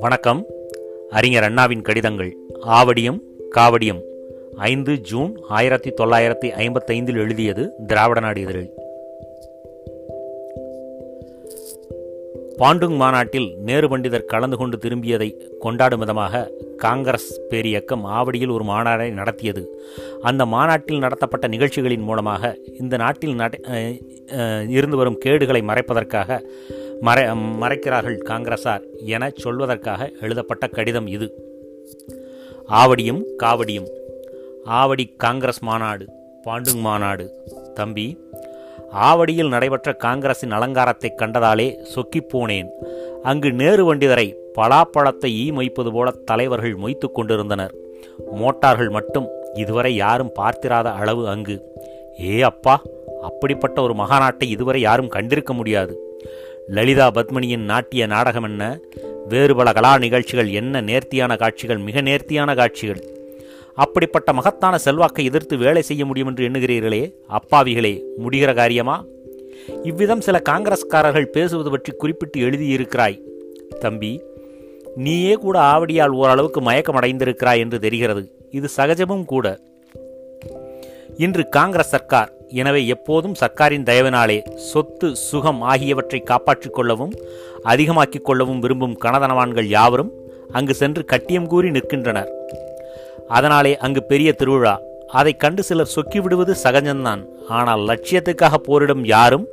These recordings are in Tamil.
வணக்கம். அறிஞர் அண்ணாவின் கடிதங்கள் ஆவடியம் காவடியம். ஐந்து ஜூன் ஆயிரத்தி தொள்ளாயிரத்தி ஐம்பத்தைந்தில் எழுதியது திராவிட நாடு இதழில் பாண்டுங் மாநாட்டில் நேரு பண்டிதர் கலந்து கொண்டு திரும்பியதை கொண்டாடும் விதமாக காங்கிரஸ் பேரியக்கம் ஆவடியில் ஒரு மாநாடை நடத்தியது. அந்த மாநாட்டில் நடத்தப்பட்ட நிகழ்ச்சிகளின் மூலமாக இந்த நாட்டில் இருந்து வரும் கேடுகளை மறைப்பதற்காக மறை மறைக்கிறார்கள் காங்கிரசார் என சொல்வதற்காக எழுதப்பட்ட கடிதம் இது. ஆவடியும் காவடியும். ஆவடி காங்கிரஸ் மாநாடு பாண்டுங் மாநாடு. தம்பி ஆவடியில் நடைபெற்ற காங்கிரசின் அலங்காரத்தை கண்டதாலே சொக்கிப்போனேன் அங்கு நேரு வண்டிதரை பலாப்பழத்தை ஈ மொய்ப்பது போல தலைவர்கள் மொய்த்து கொண்டிருந்தனர். மோட்டார்கள் மட்டும் இதுவரை யாரும் பார்த்திராத அளவு அங்கு. ஏ அப்பா! அப்படிப்பட்ட ஒரு மகாநாட்டை இதுவரை யாரும் கண்டிருக்க முடியாது. லலிதா பத்மினியின் நாட்டிய நாடகம் என்ன? வேறு பல கலா நிகழ்ச்சிகள் என்ன? நேர்த்தியான காட்சிகள் மிக நேர்த்தியான காட்சிகள். அப்படிப்பட்ட மகத்தான செல்வாக்கை எதிர்த்து வேலை செய்ய முடியும் என்று எண்ணுகிறீர்களே அப்பாவிகளே முடிகிற காரியமா? இவ்விதம் சில காங்கிரஸ்காரர்கள் பேசுவது பற்றி குறிப்பிட்டு எழுதியிருக்கிறாய். தம்பி நீயே கூட ஆவடியால் ஓரளவுக்கு மயக்கமடைந்திருக்கிறாய் என்று தெரிகிறது. இது சகஜமும் கூட. இன்று காங்கிரஸ் சர்க்கார் எனவே எப்போதும் சர்க்காரின் தயவினாலே சொத்து சுகம் ஆகியவற்றை காப்பாற்றிக் கொள்ளவும் அதிகமாக்கிக் கொள்ளவும் விரும்பும் கனதனவான்கள் யாவரும் அங்கு சென்று கட்டியம் கூறி நிற்கின்றனர். அதனாலே அங்கு பெரிய திருவிழா. அதை கண்டு சிலர் சொக்கி விடுவது சகஜம்தான். ஆனால் லட்சியத்துக்காக போரிடும் யாரும்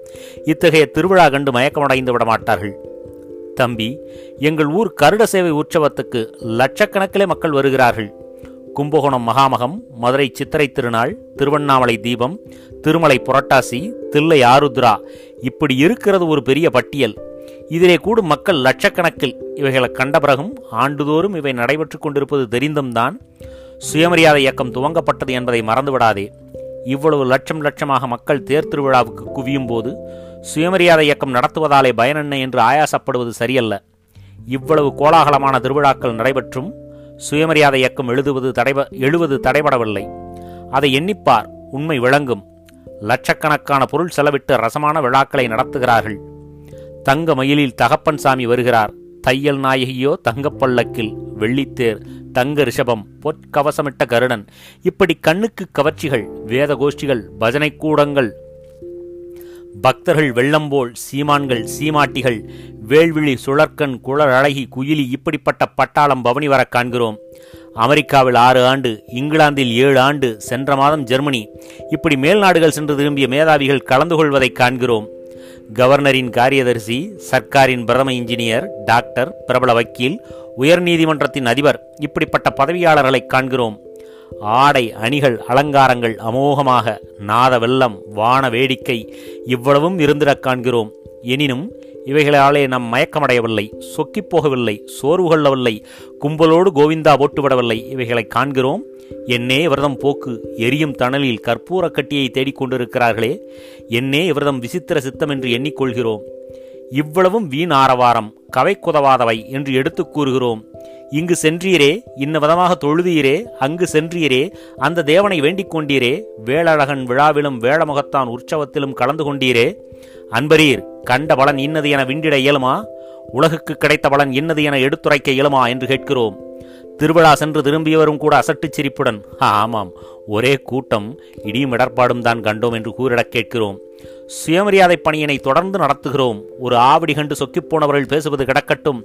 இத்தகைய திருவிழா கண்டு மயக்கமடைந்து விட மாட்டார்கள் தம்பி எங்கள் ஊர் கருட சேவை உற்சவத்துக்கு லட்சக்கணக்கிலே மக்கள் வருகிறார்கள். கும்பகோணம் மகாமகம் மதுரை சித்திரை திருநாள் திருவண்ணாமலை தீபம் திருமலை புரட்டாசி தில்லை ஆருத்ரா. இப்படி இருக்கிறது ஒரு பெரிய பட்டியல். இதிலே கூடும் மக்கள் லட்சக்கணக்கில். இவைகளை கண்ட பிறகும் ஆண்டுதோறும் இவை நடைபெற்றுக் கொண்டிருப்பது தெரிந்தும்தான் சுயமரியாதை இயக்கம் துவங்கப்பட்டது என்பதை மறந்துவிடாதே. இவ்வளவு லட்சம் லட்சமாக மக்கள் தேர் திருவிழாவுக்கு குவியும் போது சுயமரியாதை இயக்கம் நடத்துவதாலே பயனென்ன என்று ஆயாசப்படுவது சரியல்ல. இவ்வளவு கோலாகலமான திருவிழாக்கள் நடைபெற்றும் சுயமரியாதை இயக்கம் எழுதுவது தடைப எழுவது தடைபடவில்லை. அதை எண்ணிப்பார் உண்மை விளங்கும். லட்சக்கணக்கான பொருள் செலவிட்டு ரசமான விழாக்களை நடத்துகிறார்கள். தங்க மயிலில் தகப்பன் சாமி வருகிறார். தையல் நாயகியோ தங்கப்பல்லக்கில் வெள்ளித்தேர் தங்க ரிஷபம் பொற்கவசமிட்ட கருடன். இப்படி கண்ணுக்கு கவர்ச்சிகள் வேத கோஷ்டிகள் பஜனை கூடங்கள் பக்தர்கள் வெள்ளம்போல் சீமான்கள் சீமாட்டிகள் வேள்விழி சுழற்கண் குழல் அழகி குயிலி இப்படிப்பட்ட பட்டாளம் பவனி வர காண்கிறோம். அமெரிக்காவில் ஆறு ஆண்டு இங்கிலாந்தில் ஏழு ஆண்டு சென்ற மாதம் ஜெர்மனி. இப்படி மேல்நாடுகள் சென்று திரும்பிய மேதாவிகள் கலந்து கொள்வதை காண்கிறோம். கவர்னரின் காரியதர்சி சர்க்காரின் பிரதம இன்ஜினியர் டாக்டர் பிரபல வக்கீல் உயர்நீதிமன்றத்தின் அதிபர் இப்படிப்பட்ட பதவியாளர்களை காண்கிறோம். ஆடை அணிகள் அலங்காரங்கள் அமோகமாக நாத வெள்ளம் வான வேடிக்கை இவ்வளவும் இருந்திடக் காண்கிறோம். எனினும் இவைகளாலே நம் மயக்கமடையவில்லை சொக்கிப் போகவில்லை சோர்வு கொள்ளவில்லை கும்பலோடு கோவிந்தா போட்டுவிடவில்லை இவைகளை காண்கிறோம். என்னே இவர்தம் போக்கு எரியும் தணலில் கற்பூர கட்டியை தேடிக்கொண்டிருக்கிறார்களே என்னே இவர்தம் விசித்திர சித்தம் என்று எண்ணிக்கொள்கிறோம். இவ்வளவும் வீண் ஆரவாரம் கவை குதவாதவை என்று எடுத்துக் கூறுகிறோம். இங்கு சென்றீரே இன்ன விதமாக தொழுதீரே அங்கு சென்றீரே அந்த தேவனை வேண்டிக் கொண்டீரே வேளழகன் விழாவிலும் வேளமுகத்தான் உற்சவத்திலும் கலந்து கொண்டீரே. அன்பரீர் கண்ட பலன் இன்னது என விண்டிட இயலுமா? உலகுக்கு கிடைத்த பலன் இன்னது என எடுத்துரைக்க இயலுமா என்று கேட்கிறோம். திருவிழா சென்று திரும்பியவரும் கூட அசட்டுச் சிரிப்புடன் ஆமாம் ஒரே கூட்டம் இடியும் இடர்பாடும் தான் கண்டோம் என்று கூறிடக் கேட்கிறோம். சுயமரியாதை பணியினை தொடர்ந்து நடத்துகிறோம். ஒரு ஆவடி கண்டு சொக்கிப்போனவர்கள் பேசுவது கிடக்கட்டும்.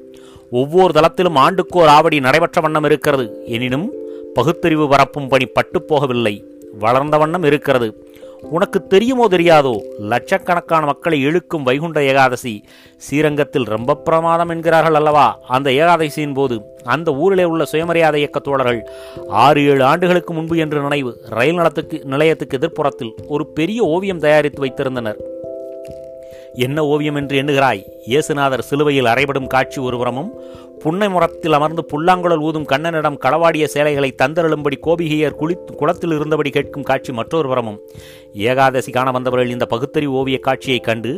ஒவ்வொரு தளத்திலும் ஆண்டுக்கோர் ஆவடி நடைபெற்ற வண்ணம் இருக்கிறது. எனினும் பகுத்தறிவு பரப்பும் பணி பட்டுப்போகவில்லை வளர்ந்த வண்ணம் இருக்கிறது. உனக்கு தெரியுமோ தெரியாதோ லட்சக்கணக்கான மக்களை இழுக்கும் வைகுண்ட ஏகாதசி. ஸ்ரீரங்கத்தில் ரொம்ப பிரமாதம் என்கிறார்கள் அல்லவா? அந்த ஏகாதசியின் போது அந்த ஊரிலே உள்ள சுயமரியாதை இயக்க தோழர்கள் ஆறு ஏழு ஆண்டுகளுக்கு முன்பு என்று நினைவு ரயில் நிலத்துக்கு நிலையத்துக்கு எதிர்ப்புறத்தில் ஒரு பெரிய ஓவியம் தயாரித்து வைத்திருந்தனர். என்ன ஓவியம் என்று எண்ணுகிறாய்? இயேசுநாதர் சிலுவையில் அறைபடும் காட்சி ஒருபுறமும் புன்னை முறத்தில் அமர்ந்து புல்லாங்குழல் ஊதும் கண்ணனிடம் களவாடிய சேலைகளை தந்தருளும்படி கோபிகையர் குளி குளத்தில் இருந்தபடி கேட்கும் காட்சி மற்றொரு புறமும். ஏகாதசி காண வந்தவர்கள் இந்த பகுத்தறிவு ஓவிய காட்சியை கண்டு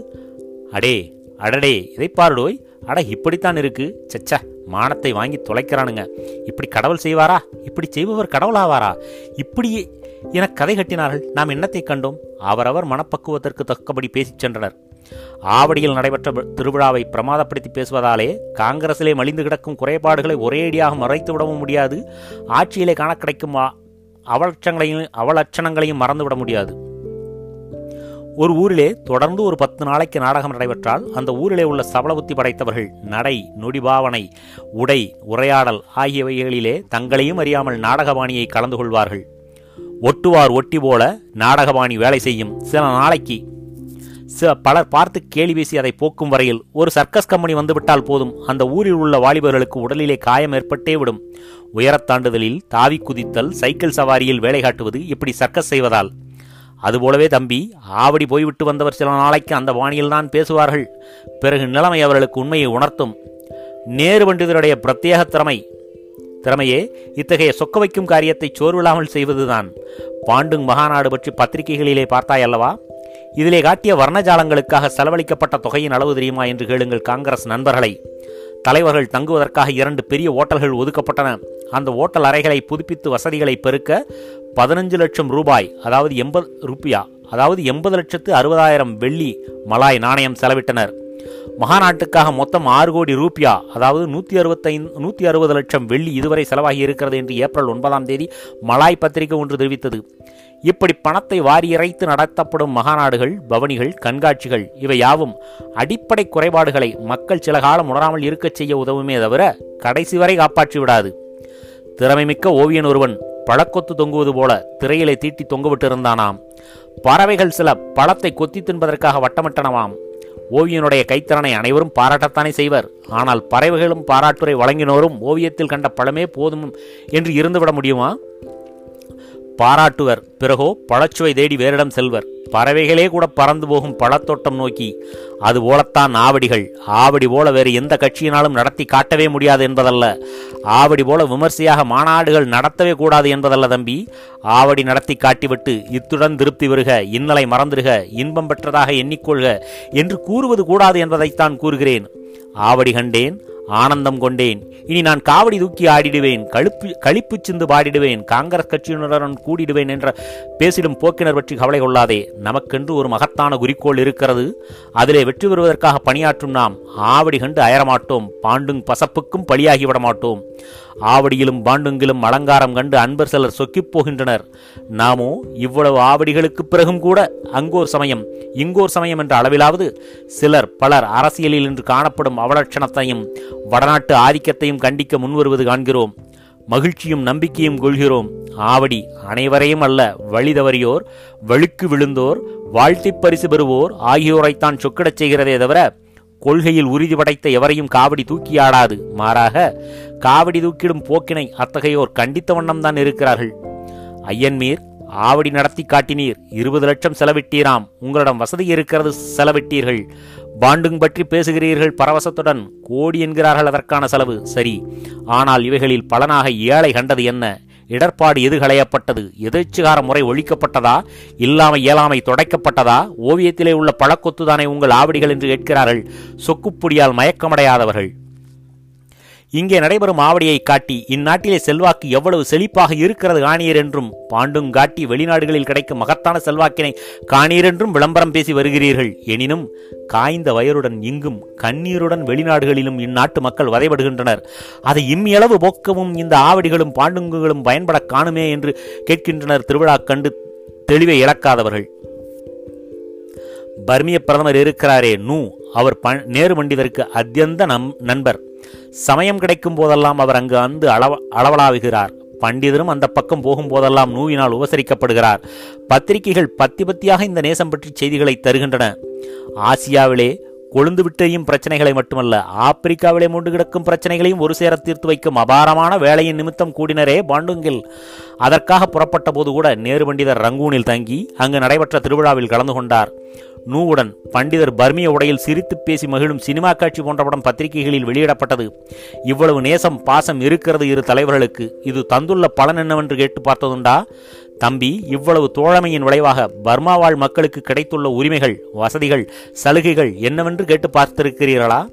அடே அடடே இதை பாருடோய் அட இப்படித்தான் இருக்கு. சச்ச மானத்தை வாங்கி தொலைக்கிறானுங்க. இப்படி கடவுள் செய்வாரா? இப்படி செய்பவர் கடவுளாவாரா? இப்படியே என கதை கட்டினார்கள். நாம் என்னத்தை கண்டோம்? அவரவர் மனப்பக்குவத்திற்கு தக்கபடி பேசிச் சென்றனர். ஆவடியில் நடைபெற்ற திருவிழாவை பிரமாதப்படுத்தி பேசுவதாலே காங்கிரசிலே மலிந்து கிடக்கும் குறைபாடுகளை ஒரேடியாக மறைத்து விடவும் முடியாது. ஆட்சியிலே காண கிடைக்கும் அவலட்சங்களையும் அவலட்சணங்களையும் மறந்துவிட முடியாது. ஒரு ஊரிலே தொடர்ந்து ஒரு பத்து நாளைக்கு நாடகம் நடைபெற்றால் அந்த ஊரிலே உள்ள சபலபுத்தி படைத்தவர்கள் நடை நொடிபாவனை உடை உரையாடல் ஆகியவைகளிலே தங்களையும் அறியாமல் நாடகபாணியை கலந்து கொள்வார்கள். ஒட்டுவார் ஒட்டி போல நாடகபாணி வேலை செய்யும். சில நாளைக்கு சில பலர் பார்த்து கேலி பேசி அதை போக்கும் வரையில் ஒரு சர்க்கஸ் கம்பெனி வந்துவிட்டால் போதும். அந்த ஊரில் உள்ள வாலிபர்களுக்கு உடலிலே காயம் ஏற்பட்டே விடும். உயரத்தாண்டுதலில் தாவி குதித்தல் சைக்கிள் சவாரியில் வேலை காட்டுவது இப்படி சர்க்கஸ் செய்வதால். அதுபோலவே தம்பி ஆவடி போய்விட்டு வந்தவர் சில நாளைக்கு அந்த பாணியில் தான் பேசுவார்கள். பிறகு நிலைமை அவர்களுக்கு உண்மையை உணர்த்தும். நேரு பண்டிதருடைய பிரத்யேக திறமை. திறமையே இத்தகைய சொக்க வைக்கும் காரியத்தை சோர்வில்லாமல் செய்வதுதான். பாண்டுங் மகாநாடு பற்றி பத்திரிகைகளிலே பார்த்தாய் அல்லவா? இதிலே காட்டிய வர்ணஜாலங்களுக்காக செலவழிக்கப்பட்ட தொகையின் அளவு தெரியுமா என்று கேளுங்கள் காங்கிரஸ் நண்பர்களை. தலைவர்கள் தங்குவதற்காக இரண்டு பெரிய ஓட்டல்கள் ஒதுக்கப்பட்டன. அந்த ஓட்டல் அறைகளை புதுப்பித்து வசதிகளை பெருக்க பதினஞ்சு லட்சம் ரூபாய் அதாவது எண்பது ருப்பியா அதாவது எண்பது லட்சத்து அறுபதாயிரம் வெள்ளி மலாய் நாணயம் செலவிட்டனர். மகாநாட்டுக்காக மொத்தம் ஆறு கோடி ரூபியா அதாவது நூற்றி அறுபத்தைந்து நூற்றி அறுபது லட்சம் வெள்ளி இதுவரை செலவாகி இருக்கிறது என்று ஏப்ரல் ஒன்பதாம் தேதி மலாய் பத்திரிகை ஒன்று தெரிவித்தது. இப்படி பணத்தை வாரியறைத்து நடத்தப்படும் மகாநாடுகள் பவனிகள் கண்காட்சிகள் இவை யாவும் அடிப்படை குறைபாடுகளை மக்கள் சில காலம் உணராமல் இருக்கச் செய்ய உதவுமே தவிர கடைசி வரை காப்பாற்றி விடாது. திறமைமிக்க ஓவியன் ஒருவன் பழக்கொத்து தொங்குவது போல திரையிலே தீட்டி தொங்கவிட்டிருந்தானாம். பறவைகள் சில பழத்தை கொத்தி தின்பதற்காக வட்டமிட்டனவாம். ஓவியனுடைய கைத்திறனை அனைவரும் பாராட்டத்தானே செய்வர். ஆனால் பறவைகளும் பாராட்டுரை வழங்கினோரும் ஓவியத்தில் கண்ட பழமே போதும் என்று இருந்துவிட முடியுமா? பாராட்டுவர். பிறகோ பழச்சுவை தேடி வேறிடம் செல்வர். பறவைகளே கூட பறந்து போகும் பழத்தோட்டம் நோக்கி அது போலத்தான் ஆவடிகள். ஆவடி போல வேறு எந்த கட்சியினாலும் நடத்தி காட்டவே முடியாது என்பதல்ல. ஆவடி போல விமர்சையாக மாநாடுகள் நடத்தவே கூடாது என்பதல்ல தம்பி. ஆவடி நடத்தி காட்டிவிட்டு இத்துடன் திருப்தி வருக இன்னலை மறந்துடுக இன்பம் பெற்றதாக எண்ணிக்கொள்க என்று கூறுவது கூடாது என்பதைத்தான் கூறுகிறேன். ஆவடி கண்டேன் ஆனந்தம் கொண்டேன். இனி நான் காவடி தூக்கி ஆடிடுவேன். கழுப்பு கழிப்பு சிந்து பாடிடுவேன். காங்கிரஸ் கட்சியினருடன் கூடிடுவேன் என்ற பேசிடும் போக்கினர் பற்றி கவலை கொள்ளாதே. நமக்கென்று ஒரு மகத்தான குறிக்கோள் இருக்கிறது. அதிலே வெற்றி பெறுவதற்காக பணியாற்றும் நாம். ஆவடி கண்டு அயரமாட்டோம். பாண்டும் பசப்புக்கும் பலியாகிவிட மாட்டோம் ஆவடியிலும் பாண்டுங்கிலும் அலங்காரம் கண்டு அன்பர் சிலர் சொக்கிப் போகின்றனர். நாமோ இவ்வளவு ஆவடிகளுக்கு பிறகும் கூட அங்கோர் சமயம் இங்கோர் சமயம் என்ற அளவிலாவது சிலர் பலர் அரசியலில் இன்று காணப்படும் அவலட்சணத்தையும் வடநாட்டு ஆதிக்கத்தையும் கண்டிக்க முன்வருவது காண்கிறோம். மகிழ்ச்சியும் நம்பிக்கையும் கொள்கிறோம். ஆவடி அனைவரையும் அல்ல வழி தவறியோர் வழுக்கு விழுந்தோர் வாழ்த்தி பரிசு பெறுவோர் ஆகியோரைத்தான் சொக்கிடச் செய்கிறதே தவிர கொள்கையில் உறுதி படைத்த எவரையும் காவடி தூக்கியாடாது மாறாக காவடி தூக்கிடும் போக்கினை அத்தகையோர் கண்டித்த வண்ணம்தான் இருக்கிறார்கள். ஐயன்மீர் ஆவடி நடத்தி காட்டினீர். இருபது லட்சம் செலவிட்டீராம். உங்களிடம் வசதி இருக்கிறது செலவிட்டீர்கள். பாண்டுங் பற்றி பேசுகிறீர்கள் பரவசத்துடன். கோடி என்கிறார்கள் அதற்கான செலவு. சரி. ஆனால் இவைகளில் பலனாக ஏழை கண்டது என்ன? இடர்பாடு எது களையப்பட்டது? எதிர்ச்சிகார முறை ஒழிக்கப்பட்டதா? இல்லாமல் இயலாமை தொடைக்கப்பட்டதா? ஓவியத்திலே உள்ள பழக்கொத்துதானே உங்கள் ஆவடிகள் என்று கேட்கிறார்கள். சொக்குப்பொடியால் மயக்கமடையாதவர்கள். இங்கே நடைபெறும் ஆவடியை காட்டி இந்நாட்டிலே செல்வாக்கு எவ்வளவு செழிப்பாக இருக்கிறது காணீர் என்றும் பாண்டும் காட்டி வெளிநாடுகளில் கிடைக்கும் மகத்தான செல்வாக்கினை காணீர் என்றும் விளம்பரம் பேசி வருகிறீர்கள். எனினும் காய்ந்த வயருடன் இங்கும் கண்ணீருடன் வெளிநாடுகளிலும் இந்நாட்டு மக்கள் வதைபடுகின்றனர். அதை இம்மியளவு போக்கவும் இந்த ஆவடிகளும் பாண்டுங்குகளும் பயன்பட காணுமே என்று கேட்கின்றனர் திருவிழா கண்டு தெளிவை இழக்காதவர்கள். பர்மிய பிரதமர் இருக்கிறாரே நூ அவர் நேரு பண்டிதருக்கு அத்தியந்த நம் நண்பர். சமயம் கிடைக்கும் போதெல்லாம் அவர் அங்கு அந்து அளவ அளவலாவுகிறார் பண்டிதரும் அந்த பக்கம் போகும்போதெல்லாம் நூவினால் உபசரிக்கப்படுகிறார். பத்திரிகைகள் பத்தி பத்தியாக இந்த நேசம் பற்றி செய்திகளை தருகின்றன. ஆசியாவிலே கொழுந்து விட்டையும் பிரச்சனைகளை மட்டுமல்ல ஆப்பிரிக்காவிலே மூண்டு கிடக்கும் பிரச்சனைகளையும் ஒரு சேர தீர்த்து வைக்கும் அபாரமான வேலையின் நிமித்தம் கூடினரே பாண்டுங்கில். அதற்காக புறப்பட்ட போது கூட நேரு பண்டிதர் ரங்கூனில் தங்கி அங்கு நடைபெற்ற திருவிழாவில் கலந்து கொண்டார். நூவுடன் பண்டிதர் பர்மிய உடையில் சிரித்து பேசி மகிழும் சினிமா காட்சி போன்ற படம் பத்திரிகைகளில் வெளியிடப்பட்டது. இவ்வளவு நேசம் பாசம் இருக்கிறது இரு தலைவர்களுக்கு. இது தந்துள்ள பலன் என்னவென்று கேட்டு பார்த்ததுண்டா? தம்பி இவ்வளவு தோழமையின் விளைவாக பர்மாவாழ் மக்களுக்கு கிடைத்துள்ள உரிமைகள் வசதிகள் சலுகைகள் என்னவென்று கேட்டு பார்த்திருக்கிறீர்களா?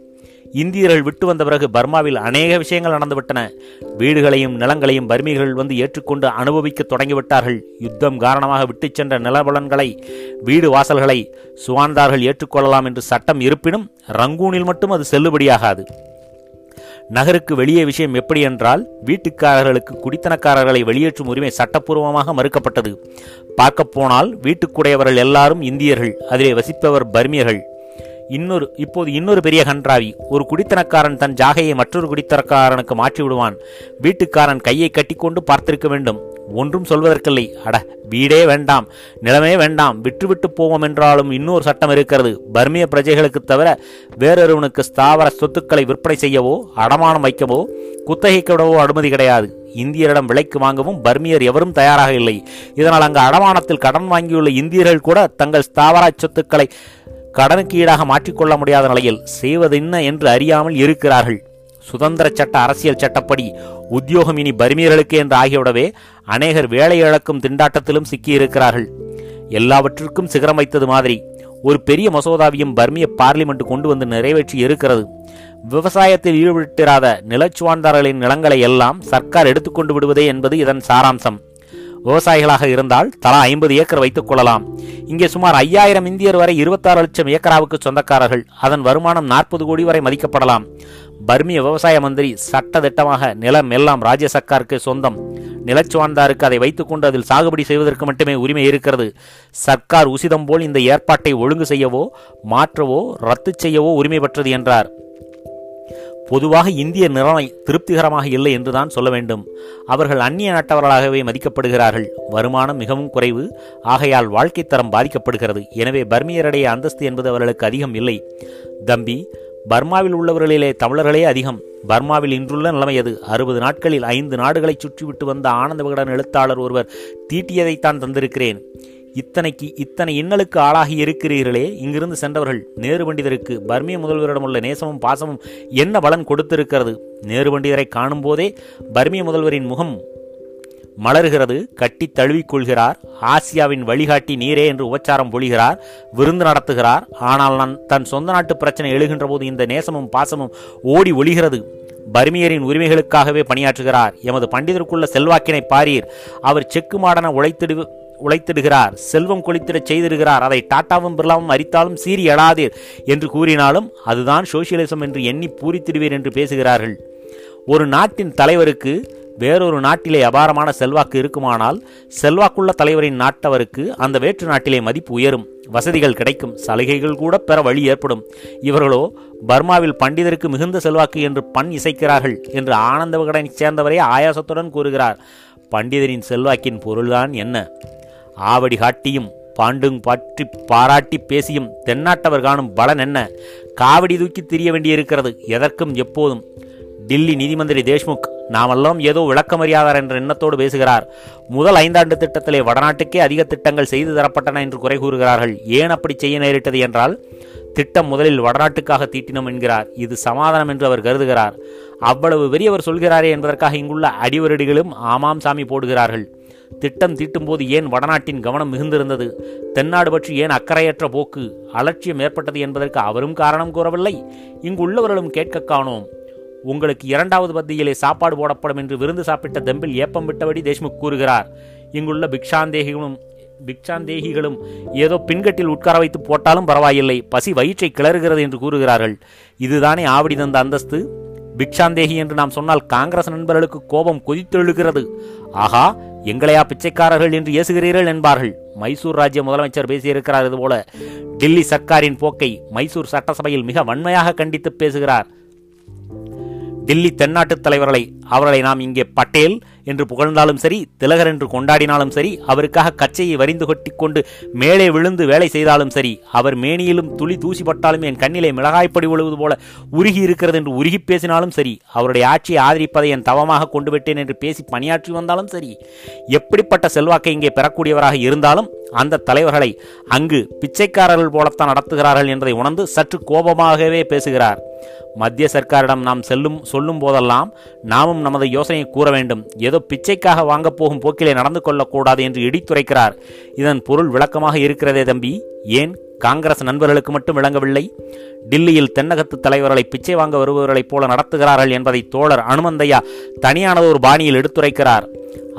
இந்தியர்கள் விட்டு வந்த பிறகு பர்மாவில் அநேக விஷயங்கள் நடந்துவிட்டன. வீடுகளையும் நிலங்களையும் பர்மிகள் வந்து ஏற்றுக்கொண்டு அனுபவிக்க தொடங்கிவிட்டார்கள். யுத்தம் காரணமாக விட்டுச் சென்ற நிலபலன்களை வீடு வாசல்களை சுவாந்தார்கள் ஏற்றுக்கொள்ளலாம் என்று சட்டம் இருப்பினும் ரங்கூனில் மட்டும் அது செல்லுபடியாகாது. நகருக்கு வெளியே விஷயம் எப்படி என்றால் வீட்டுக்காரர்களுக்கு குடித்தனக்காரர்களை வெளியேற்றும் உரிமை சட்டப்பூர்வமாக மறுக்கப்பட்டது. பார்க்கப்போனால் வீட்டுக்குடையவர்கள் எல்லாரும் இந்தியர்கள். அதிலே வசிப்பவர் பர்மியர்கள். இன்னொரு இப்போது இன்னொரு பெரிய கன்றாவி. ஒரு குடித்தனக்காரன் தன் ஜாகையை மற்றொரு குடித்தனக்காரனுக்கு மாற்றி விடுவான் வீட்டுக்காரன் கையை கட்டிக்கொண்டு பார்த்திருக்க வேண்டும். ஒன்றும் சொல்வதற்கில்லை. அட வீடே வேண்டாம். நிலமே வேண்டாம். விட்டுவிட்டு போவோம் என்றாலும் இன்னொரு சட்டம் இருக்கிறது. பர்மிய பிரஜைகளுக்கு தவிர வேறொருவனுக்கு ஸ்தாவர சொத்துக்களை விற்பனை செய்யவோ அடமானம் வைக்கவோ குத்தகைக்கு விடவோ அனுமதி கிடையாது. இந்தியரிடம் விலைக்கு வாங்கவும் பர்மியர் எவரும் தயாராக இல்லை. இதனால் அங்கு அடமானத்தில் கடன் வாங்கியுள்ள இந்தியர்கள் கூட தங்கள் ஸ்தாவர சொத்துக்களை கடனுக்கு ஈடாக மாற்றிக்கொள்ள முடியாத நிலையில் செய்வதென்ன என்று அறியாமல் இருக்கிறார்கள். சுதந்திர சட்ட அரசியல் சட்டப்படி உத்தியோகம் இனி பர்மியர்களுக்கு என்று ஆகிவிடவே அநேகர் வேலை இழக்கும் திண்டாட்டத்திலும் சிக்கியிருக்கிறார்கள். எல்லாவற்றிற்கும் சிகரம் வைத்தது மாதிரி ஒரு பெரிய மசோதாவையும் பர்மிய பார்லிமெண்ட் கொண்டு வந்து நிறைவேற்றி இருக்கிறது. விவசாயத்தில் ஈடுபட்டிராத நிலச்சுவாந்தாரர்களின் நிலங்களை எல்லாம் சர்க்கார் எடுத்துக்கொண்டு விடுவதே என்பது இதன் சாராம்சம். விவசாயிகளாக இருந்தால் தலா ஐம்பது ஏக்கர் வைத்துக் கொள்ளலாம். இங்கே சுமார் ஐயாயிரம் இந்தியர் வரை இருபத்தாறு லட்சம் ஏக்கராவுக்கு சொந்தக்காரர்கள். அதன் வருமானம் நாற்பது கோடி வரை மதிக்கப்படலாம். பர்மிய விவசாய மந்திரி சட்ட திட்டமாக நிலம் எல்லாம் ராஜ்ய சர்க்காருக்கு சொந்தம். நிலச்சுவார்ந்தாருக்கு அதை வைத்துக்கொண்டு அதில் சாகுபடி செய்வதற்கு மட்டுமே உரிமை இருக்கிறது. சர்க்கார் உசிதம் போல் இந்த ஏற்பாட்டை ஒழுங்கு செய்யவோ மாற்றவோ ரத்து செய்யவோ உரிமை பெற்றது என்றார். பொதுவாக இந்திய நிலைமை திருப்திகரமாக இல்லை என்றுதான் சொல்ல வேண்டும். அவர்கள் அந்நிய நாட்டவர்களாகவே மதிக்கப்படுகிறார்கள். வருமானம் மிகவும் குறைவு. ஆகையால் வாழ்க்கை தரம் பாதிக்கப்படுகிறது. எனவே பர்மியருடைய அந்தஸ்து என்பது அவர்களுக்கு அதிகம் இல்லை. தம்பி பர்மாவில் உள்ளவர்களிலே தமிழர்களே அதிகம். பர்மாவில் இன்றுள்ள நிலைமை அது. அறுபது நாட்களில் ஐந்து நாடுகளை சுற்றிவிட்டு வந்த ஆனந்த விகடன் எழுத்தாளர் ஒருவர் தீட்டியதைத்தான் தந்திருக்கிறேன். இத்தனைக்கு இத்தனை இன்னலுக்கு ஆளாகி இருக்கிறீர்களே. இங்கிருந்து சென்றவர்கள் நேரு பண்டிதருக்கு பர்மிய முதல்வரிடமுள்ள நேசமும் பாசமும் என்ன பலன் கொடுத்திருக்கிறது? நேரு பண்டிதரை காணும் போதே பர்மிய முதல்வரின் முகம் மலர்கிறது. கட்டி தழுவிக்கொள்கிறார் ஆசியாவின் வழிகாட்டி நீரே என்று உபச்சாரம் பொழிகிறார். விருந்து நடத்துகிறார். ஆனால் நான் தன் சொந்த நாட்டு பிரச்சனை எழுகின்ற போது இந்த நேசமும் பாசமும் ஓடி ஒளிகிறது. பர்மியரின் உரிமைகளுக்காகவே பணியாற்றுகிறார். எமது பண்டிதருக்குள்ள செல்வாக்கினை பாரீர். அவர் செக்கு மாடன உழைத்திடு உழைத்திடுகிறார் செல்வம் கொளித்திடச் செய்திடுகிறார் அதை டாட்டாவும் பிர்லாவும் அரித்தாலும் சீறி எழாதீர் என்று கூறினாலும் அதுதான் சோசியலிசம் என்று எண்ணி பூரித்திடுவீர் என்று பேசுகிறார்கள். ஒரு நாட்டின் தலைவருக்கு வேறொரு நாட்டிலே அபாரமான செல்வாக்கு இருக்குமானால் செல்வாக்குள்ள தலைவரின் நாட்டவருக்கு அந்த வேற்று நாட்டிலே மதிப்பு உயரும் வசதிகள் கிடைக்கும் சலுகைகள் கூட பெற வழி ஏற்படும். இவர்களோ பர்மாவில் பண்டிதருக்கு மிகுந்த செல்வாக்கு என்று பண் இசைக்கிறார்கள் என்று ஆனந்த விகடனைச் சேர்ந்தவரே ஆயாசத்துடன் கூறுகிறார். பண்டிதரின் செல்வாக்கின் பொருள்தான் என்ன? ஆவடி காட்டியும் பாண்டுங் பற்றி பாராட்டி பேசியும் தென்னாட்டவர் காணும் பலன் என்ன? காவடி தூக்கி திரிய வேண்டியிருக்கிறது எதற்கும் எப்போதும். டில்லி நிதிமந்திரி தேஷ்முக் நாமெல்லாம் ஏதோ விளக்கமறியாதார் என்ற எண்ணத்தோடு பேசுகிறார். முதல் ஐந்தாண்டு திட்டத்திலே வடநாட்டுக்கே அதிக திட்டங்கள் செய்து தரப்பட்டன என்று குறை கூறுகிறார்கள். ஏன் அப்படி செய்ய நேரிட்டது என்றால் திட்டம் முதலில் வடநாட்டுக்காக தீட்டினோம் என்கிறார். இது சமாதானம் என்று அவர் கருதுகிறார். அவ்வளவு பெரியவர் சொல்கிறாரே என்பதற்காக இங்குள்ள அடிவரடிகளும் ஆமாம் சாமி போடுகிறார்கள். திட்டம் தீட்டும்போது ஏன் வடநாட்டின் கவனம் மிகுந்திருந்தது? தென்னாடு பற்றி ஏன் அக்கறையற்ற போக்கு அலட்சியம் ஏற்பட்டது என்பதற்கு அவரும் காரணம் கூறவில்லை. இங்கு உள்ளவர்களும் கேட்க காணோம். உங்களுக்கு இரண்டாவது பத்தியிலே சாப்பாடு போடப்படும் என்று விருந்து சாப்பிட்ட தெம்பில் ஏப்பம் விட்டபடி தேஷ்முக் கூறுகிறார். இங்குள்ள பிக்ஷாந்தேகிகளும் பிக்ஷாந்தேகிகளும் ஏதோ பின்கட்டில் உட்கார வைத்து போட்டாலும் பரவாயில்லை. பசி வயிற்றை கிளறுகிறது என்று கூறுகிறார்கள். இதுதானே ஆவடி தந்த அந்தஸ்து? பிக்ஷாந்தேகி என்று நாம் சொன்னால் காங்கிரஸ் நண்பர்களுக்கு கோபம் கொதித்தெழுகிறது. ஆகா எங்களையா பிச்சைக்காரர்கள் என்று ஏசுகிறீர்கள் என்பார்கள். மைசூர் ராஜ்ய முதலமைச்சர் பேசியிருக்கிறார் இதுபோல. டில்லி சர்க்காரின் போக்கை மைசூர் சட்டசபையில் மிக வன்மையாக கண்டித்து பேசுகிறார். டில்லி தென்னாட்டு தலைவர்களை அவர்களை நாம் இங்கே பட்டேல் என்று புகழ்ந்தாலும் சரி திலகர் என்று கொண்டாடினாலும் சரி அவருக்காக கச்சையை வரிந்து கொட்டி கொண்டு மேலே விழுந்து வேலை செய்தாலும் சரி அவர் மேனியிலும் துளி தூசிப்பட்டாலும் என் கண்ணிலே மிளகாய்ப்படி விழுவது போல உருகி இருக்கிறது என்று உருகி பேசினாலும் சரி அவருடைய ஆட்சியை ஆதரிப்பதை என் தவமாக கொண்டு விட்டேன் என்று பேசி பணியாற்றி வந்தாலும் சரி எப்படிப்பட்ட செல்வாக்கை இங்கே பெறக்கூடியவராக இருந்தாலும் அந்த தலைவர்களை அங்கு பிச்சைக்காரர்கள் போலத்தான் நடத்துகிறார்கள் என்பதை உணர்ந்து சற்று கோபமாகவே பேசுகிறார். மத்திய சர்க்காரிடம் நாம் செல்லும் சொல்லும் போதெல்லாம் நாமும் நமது யோசனையை கூற வேண்டும். ஏதோ பிச்சைக்காக வாங்கப் போகும் போக்கிலே நடந்து கொள்ளக்கூடாது என்று இடித்துரைக்கிறார். இதன் பொருள் விளக்கமாக இருக்கிறதே தம்பி. ஏன் காங்கிரஸ் நண்பர்களுக்கு மட்டும் விளங்கவில்லை. டில்லியில் தென்னகத்து தலைவர்களை பிச்சை வாங்க வருபவர்களைப் போல நடத்துகிறார்கள் என்பதை தோழர் அனுமந்தையா தனியானது ஒரு பாணியில் எடுத்துரைக்கிறார்.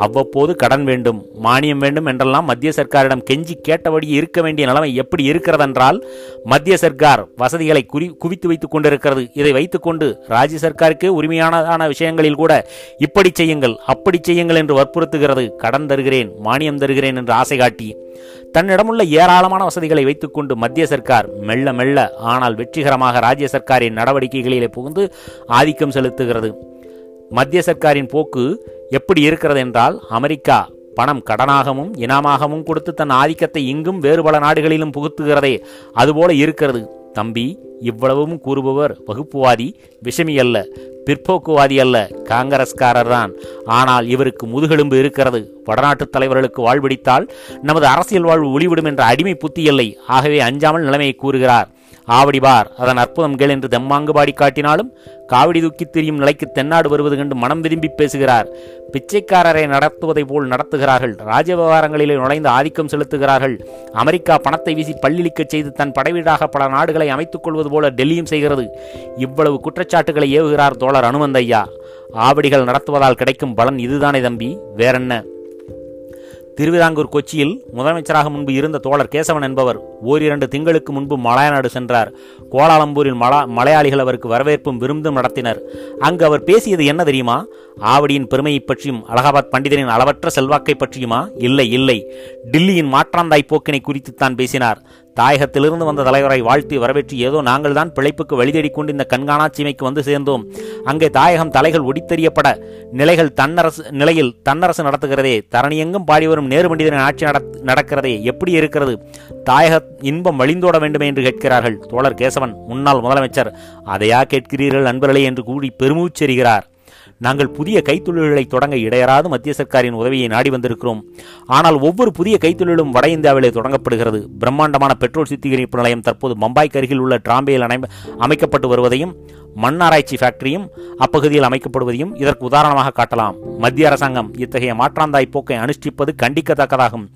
அவ்வப்போது கடன் வேண்டும் மானியம் வேண்டும் என்றெல்லாம் மத்திய சர்க்காரிடம் கெஞ்சி கேட்டபடி இருக்க வேண்டிய நிலைமை எப்படி இருக்கிறதென்றால் மத்திய சர்க்கார் வசதிகளை குறி குவித்து வைத்துக் கொண்டிருக்கிறது. இதை வைத்துக்கொண்டு ராஜ்ய சர்க்காருக்கே உரிமையானதான விஷயங்களில் கூட இப்படி செய்யுங்கள் அப்படி செய்யுங்கள் என்று வற்புறுத்துகிறது. கடன் தருகிறேன் மானியம் தருகிறேன் என்று ஆசை காட்டி தன்னிடமுள்ள ஏராளமான வசதிகளை வைத்துக்கொண்டு மத்திய சர்க்கார் மெல்ல மெல்ல ஆனால் வெற்றிகரமாக ராஜ்ய சர்க்காரின் நடவடிக்கைகளிலே புகுந்து ஆதிக்கம் செலுத்துகிறது. மத்திய சர்க்காரின் போக்கு எப்படி இருக்கிறது என்றால் அமெரிக்கா பணம் கடனாகவும் இனாமாகவும் கொடுத்து தன் ஆதிக்கத்தை இங்கும் வேறு பல நாடுகளிலும் புகுத்துகிறதே அதுபோல இருக்கிறது. தம்பி இவ்வளவும் கூறுபவர் வகுப்புவாதி விஷமி அல்ல பிற்போக்குவாதி அல்ல காங்கிரஸ்காரர் தான் ஆனால் இவருக்கு முதுகெலும்பு இருக்கிறது. வடநாட்டுத் தலைவர்களுக்கு வாழ்விடித்தால் நமது அரசியல் வாழ்வு ஒளிவிடும் என்ற அடிமை புத்தி இல்லை. ஆகவே அஞ்சாமல் நிலைமையை கூறுகிறார். ஆவடி பார். அதன் அற்புதம் கேள் என்று தெம்மாங்கு பாடி காட்டினாலும் காவடி தூக்கி திரியும் நிலைக்கு தென்னாடு வருவது கண்டு மனம் விரும்பி பேசுகிறார். பிச்சைக்காரரை நடத்துவதை போல் நடத்துகிறார்கள். ராஜ விவகாரங்களிலே நுழைந்து ஆதிக்கம் செலுத்துகிறார்கள். அமெரிக்கா பணத்தை வீசி பள்ளிழிக்கச் செய்து தன் படைவீடாக பல நாடுகளை அமைத்துக் கொள்வது போல டெல்லியும் செய்கிறது. இவ்வளவு குற்றச்சாட்டுகளை ஏவுகிறார் தோழர் அனுமந்தையா. ஆவடிகள் நடத்துவதால் கிடைக்கும் பலன் இதுதானே தம்பி. வேறென்ன? திருவிதாங்கூர் கொச்சியில் முதலமைச்சராக முன்பு இருந்த தோழர் கேசவன் என்பவர் ஓரிரண்டு திங்களுக்கு முன்பு மலையநாடு சென்றார். கோலாலம்பூரில் மலா மலையாளிகள் அவருக்கு வரவேற்பும் விருந்தும் நடத்தினர். அங்கு அவர் பேசியது என்ன தெரியுமா? ஆவடியின் பெருமையை பற்றியும் அலகாபாத் பண்டிதரின் அளவற்ற செல்வாக்கை பற்றியுமா? இல்லை இல்லை. டில்லியின் மாற்றாந்தாய் போக்கினை குறித்து தான் பேசினார். தாயகத்திலிருந்து வந்த தலைவரை வாழ்த்தி வரவேற்று ஏதோ நாங்கள் தான் பிழைப்புக்கு வழிதேடிக் கொண்டு இந்த கண்காணா சீமைக்கு வந்து சேர்ந்தோம். அங்கே தாயகம் தலைகள் ஒடித்தெறியப்பட நிலைகள் தன்னரசு நிலையில் தன்னரசு நடத்துகிறதே தரணியெங்கும் பாடி வரும் நேரு பண்டிதரின் ஆட்சி நடக்கிறதே எப்படி இருக்கிறது? தாயக இன்பம் வழிந்தோட வேண்டுமே என்று கேட்கிறார்கள். தோழர் கேசவன் முன்னாள் முதலமைச்சர் அதையா கேட்கிறீர்கள் நண்பர்களே என்று கூறி பெருமூச்செறிகிறார். நாங்கள் புதிய கைத்தொழில்களை தொடங்க இடையராது மத்திய சர்க்காரின் உதவியை நாடி வந்திருக்கிறோம். ஆனால் ஒவ்வொரு புதிய கைத்தொழிலும் வட இந்தியாவிலே தொடங்கப்படுகிறது. பிரம்மாண்டமான பெட்ரோல் சுத்திகரிப்பு நிலையம் தற்போது பம்பாய்க்கு அருகில் உள்ள டிராம்பேயில் அமைக்கப்பட்டு வருவதையும் மண் ஆராய்ச்சி ஃபேக்டரியும் அப்பகுதியில் அமைக்கப்படுவதையும் இதற்கு உதாரணமாக காட்டலாம். மத்திய அரசாங்கம் இத்தகைய மாற்றாந்தாய் போக்கை அனுஷ்டிப்பது கண்டிக்கத்தக்கதாகும்.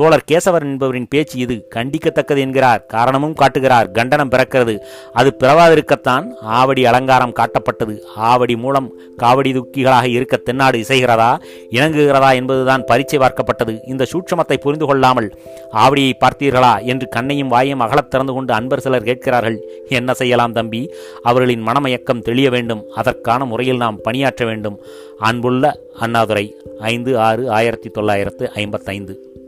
தோழர் கேசவர் என்பவரின் பேச்சு இது கண்டிக்கத்தக்கது என்கிறார். காரணமும் காட்டுகிறார். கண்டனம் பிறக்கிறது. அது பிறவாதிருக்கத்தான் ஆவடி அலங்காரம் காட்டப்பட்டது. ஆவடி மூலம் காவடி துக்கிகளாக இருக்க தென்னாடு இசைகிறதா இணங்குகிறதா என்பதுதான் பரீட்சை பார்க்கப்பட்டது. இந்த சூட்சமத்தை புரிந்து கொள்ளாமல் ஆவடியை பார்த்தீர்களா என்று கண்ணையும் வாயும் அகலத் திறந்து கொண்டு அன்பர் சிலர் கேட்கிறார்கள். என்ன செய்யலாம் தம்பி? அவர்களின் மனமயக்கம் தெளிய வேண்டும். அதற்கான முறையில் நாம் பணியாற்ற வேண்டும். அன்புள்ள அண்ணாதுரை ஐந்து ஆறு ஆயிரத்தி தொள்ளாயிரத்து ஐம்பத்தைந்து.